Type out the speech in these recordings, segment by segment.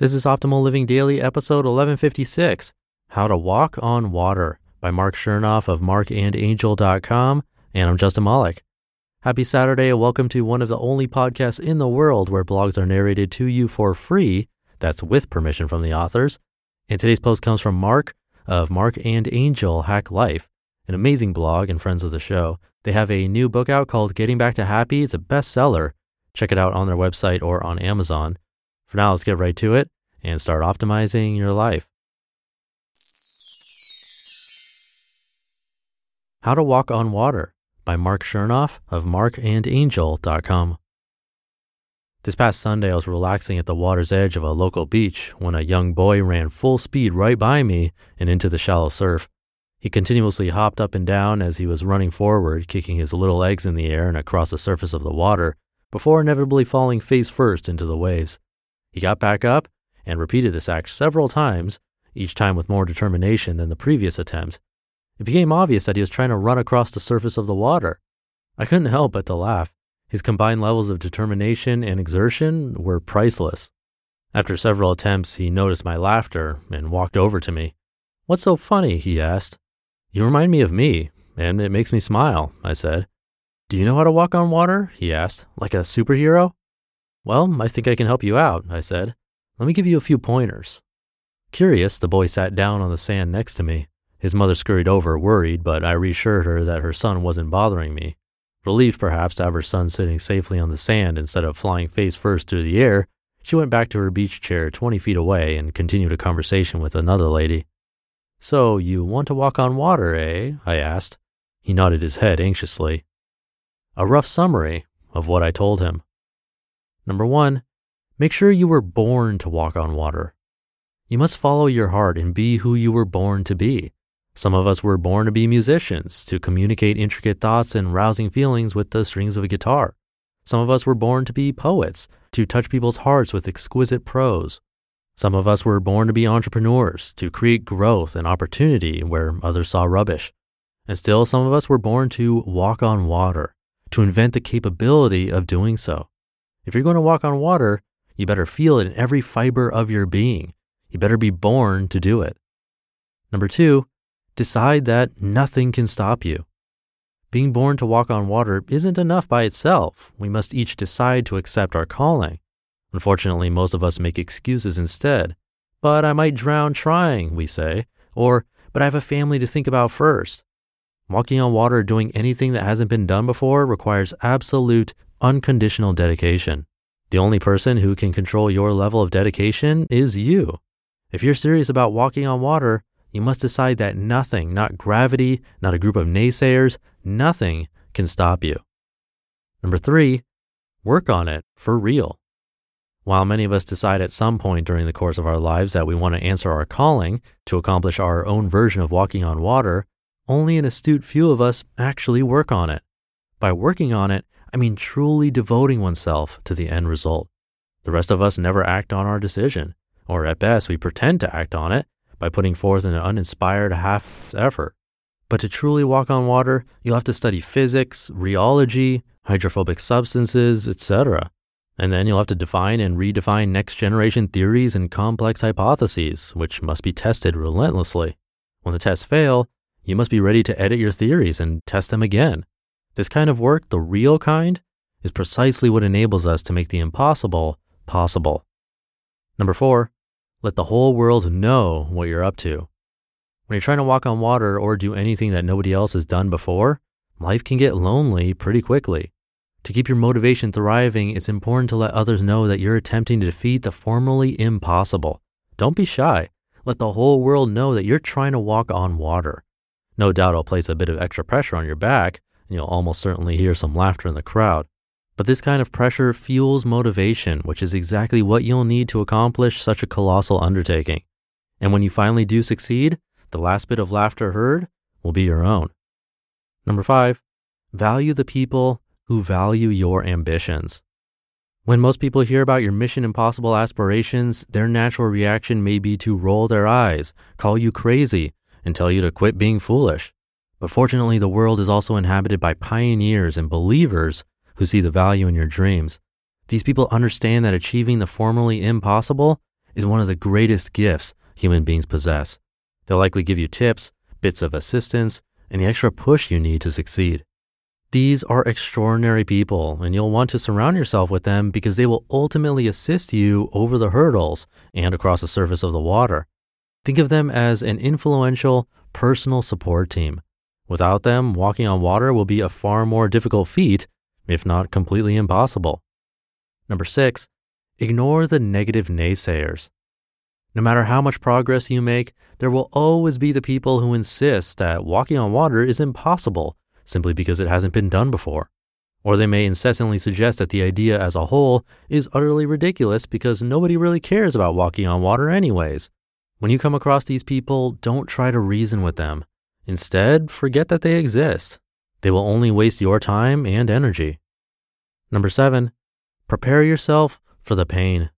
This is Optimal Living Daily, episode 1156 How to Walk on Water by Mark Chernoff of markandangel.com. And I'm Justin Malik. Happy Saturday and welcome to one of the only podcasts in the world where blogs are narrated to you for free. That's with permission from the authors. And today's post comes from Mark of Mark and Angel Hack Life, an amazing blog and friends of the show. They have a new book out called Getting Back to Happy. It's a bestseller. Check it out on their website or on Amazon. For now, let's get right to it and start optimizing your life. How to Walk on Water by Mark Chernoff of markandangel.com. This past Sunday, I was relaxing at the water's edge of a local beach when a young boy ran full speed right by me and into the shallow surf. He continuously hopped up and down as he was running forward, kicking his little legs in the air and across the surface of the water, before inevitably falling face first into the waves. He got back up and repeated this act several times, each time with more determination than the previous attempt. It became obvious that he was trying to run across the surface of the water. I couldn't help but to laugh. His combined levels of determination and exertion were priceless. After several attempts, he noticed my laughter and walked over to me. What's so funny? he asked. You remind me of me, and it makes me smile, I said. Do you know how to walk on water? he asked, like a superhero. Well, I think I can help you out, I said. Let me give you a few pointers. Curious, the boy sat down on the sand next to me. His mother scurried over, worried, but I reassured her that her son wasn't bothering me. Relieved perhaps to have her son sitting safely on the sand instead of flying face first through the air, she went back to her beach chair 20 feet away and continued a conversation with another lady. So, you want to walk on water, eh? I asked. He nodded his head anxiously. A rough summary of what I told him. Number one, make sure you were born to walk on water. You must follow your heart and be who you were born to be. Some of us were born to be musicians, to communicate intricate thoughts and rousing feelings with the strings of a guitar. Some of us were born to be poets, to touch people's hearts with exquisite prose. Some of us were born to be entrepreneurs, to create growth and opportunity where others saw rubbish. And still, some of us were born to walk on water, to invent the capability of doing so. If you're going to walk on water, you better feel it in every fiber of your being. You better be born to do it. Number two, decide that nothing can stop you. Being born to walk on water isn't enough by itself. We must each decide to accept our calling. Unfortunately, most of us make excuses instead. But I might drown trying, we say. Or, but I have a family to think about first. Walking on water or doing anything that hasn't been done before requires absolute, unconditional dedication. The only person who can control your level of dedication is you. If you're serious about walking on water, you must decide that nothing, not gravity, not a group of naysayers, nothing can stop you. Number three, work on it for real. While many of us decide at some point during the course of our lives that we want to answer our calling to accomplish our own version of walking on water, only an astute few of us actually work on it. By working on it, I mean truly devoting oneself to the end result. The rest of us never act on our decision, or at best, we pretend to act on it by putting forth an uninspired half effort. But to truly walk on water, you'll have to study physics, rheology, hydrophobic substances, etc. And then you'll have to define and redefine next generation theories and complex hypotheses, which must be tested relentlessly. When the tests fail, you must be ready to edit your theories and test them again. This kind of work, the real kind, is precisely what enables us to make the impossible possible. Number four, let the whole world know what you're up to. When you're trying to walk on water or do anything that nobody else has done before, life can get lonely pretty quickly. To keep your motivation thriving, it's important to let others know that you're attempting to defeat the formerly impossible. Don't be shy. Let the whole world know that you're trying to walk on water. No doubt it'll place a bit of extra pressure on your back, and you'll almost certainly hear some laughter in the crowd. But this kind of pressure fuels motivation, which is exactly what you'll need to accomplish such a colossal undertaking. And when you finally do succeed, the last bit of laughter heard will be your own. Number five, value the people who value your ambitions. When most people hear about your mission impossible aspirations, their natural reaction may be to roll their eyes, call you crazy, and tell you to quit being foolish. But fortunately, the world is also inhabited by pioneers and believers who see the value in your dreams. These people understand that achieving the formerly impossible is one of the greatest gifts human beings possess. They'll likely give you tips, bits of assistance, and the extra push you need to succeed. These are extraordinary people, and you'll want to surround yourself with them because they will ultimately assist you over the hurdles and across the surface of the water. Think of them as an influential personal support team. Without them, walking on water will be a far more difficult feat, if not completely impossible. Number six, ignore the negative naysayers. No matter how much progress you make, there will always be the people who insist that walking on water is impossible simply because it hasn't been done before. Or they may incessantly suggest that the idea as a whole is utterly ridiculous because nobody really cares about walking on water, anyways. When you come across these people, don't try to reason with them. Instead, forget that they exist. They will only waste your time and energy. Number seven, prepare yourself for the pain.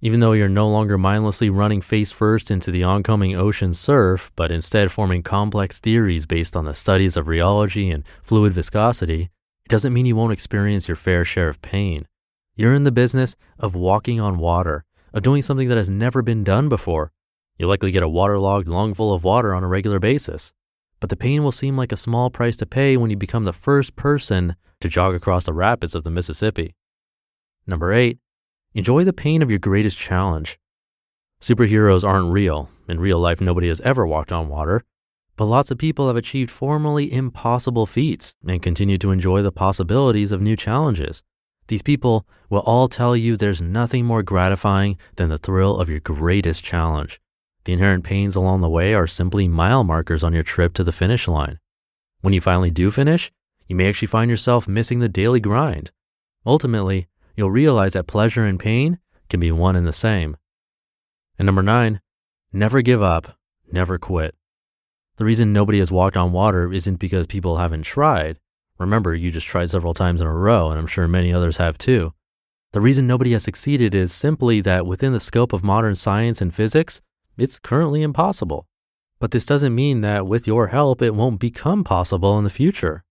Even though you're no longer mindlessly running face first into the oncoming ocean surf, but instead forming complex theories based on the studies of rheology and fluid viscosity, it doesn't mean you won't experience your fair share of pain. You're in the business of walking on water, of doing something that has never been done before. You'll likely get a waterlogged lung full of water on a regular basis. But the pain will seem like a small price to pay when you become the first person to jog across the rapids of the Mississippi. Number eight, Enjoy the pain of your greatest challenge. Superheroes aren't real. In real life, nobody has ever walked on water. But lots of people have achieved formerly impossible feats and continue to enjoy the possibilities of new challenges. These people will all tell you there's nothing more gratifying than the thrill of your greatest challenge. The inherent pains along the way are simply mile markers on your trip to the finish line. When you finally do finish, you may actually find yourself missing the daily grind. Ultimately, you'll realize that pleasure and pain can be one and the same. And number nine, never give up, never quit. The reason nobody has walked on water isn't because people haven't tried. Remember, you just tried several times in a row, and I'm sure many others have too. The reason nobody has succeeded is simply that within the scope of modern science and physics, it's currently impossible. But this doesn't mean that with your help, it won't become possible in the future.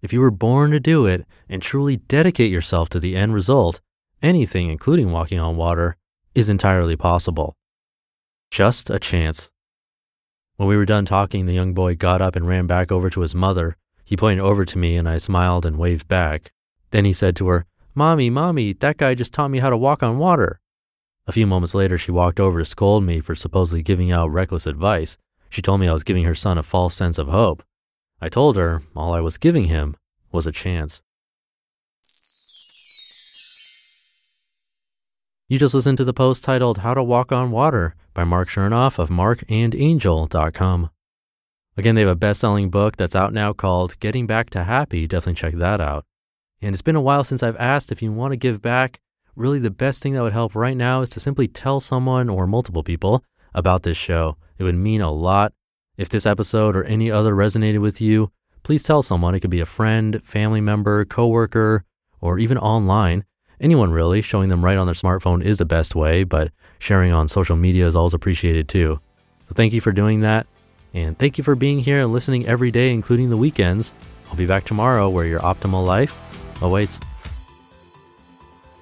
If you were born to do it and truly dedicate yourself to the end result, anything, including walking on water, is entirely possible. Just a chance. When we were done talking, the young boy got up and ran back over to his mother. He pointed over to me and I smiled and waved back. Then he said to her, Mommy, Mommy, that guy just taught me how to walk on water. A few moments later, she walked over to scold me for supposedly giving out reckless advice. She told me I was giving her son a false sense of hope. I told her all I was giving him was a chance. You just listened to the post titled How to Walk on Water by Mark Chernoff of markandangel.com. Again, they have a best selling book that's out now called Getting Back to Happy. Definitely check that out. And it's been a while since I've asked if you want to give back. Really, the best thing that would help right now is to simply tell someone or multiple people about this show. It would mean a lot if this episode or any other resonated with you, please tell someone. It could be a friend, family member, coworker, or even online. Anyone really, showing them right on their smartphone is the best way, but sharing on social media is always appreciated too. So thank you for doing that. And thank you for being here and listening every day, including the weekends. I'll be back tomorrow where your optimal life awaits.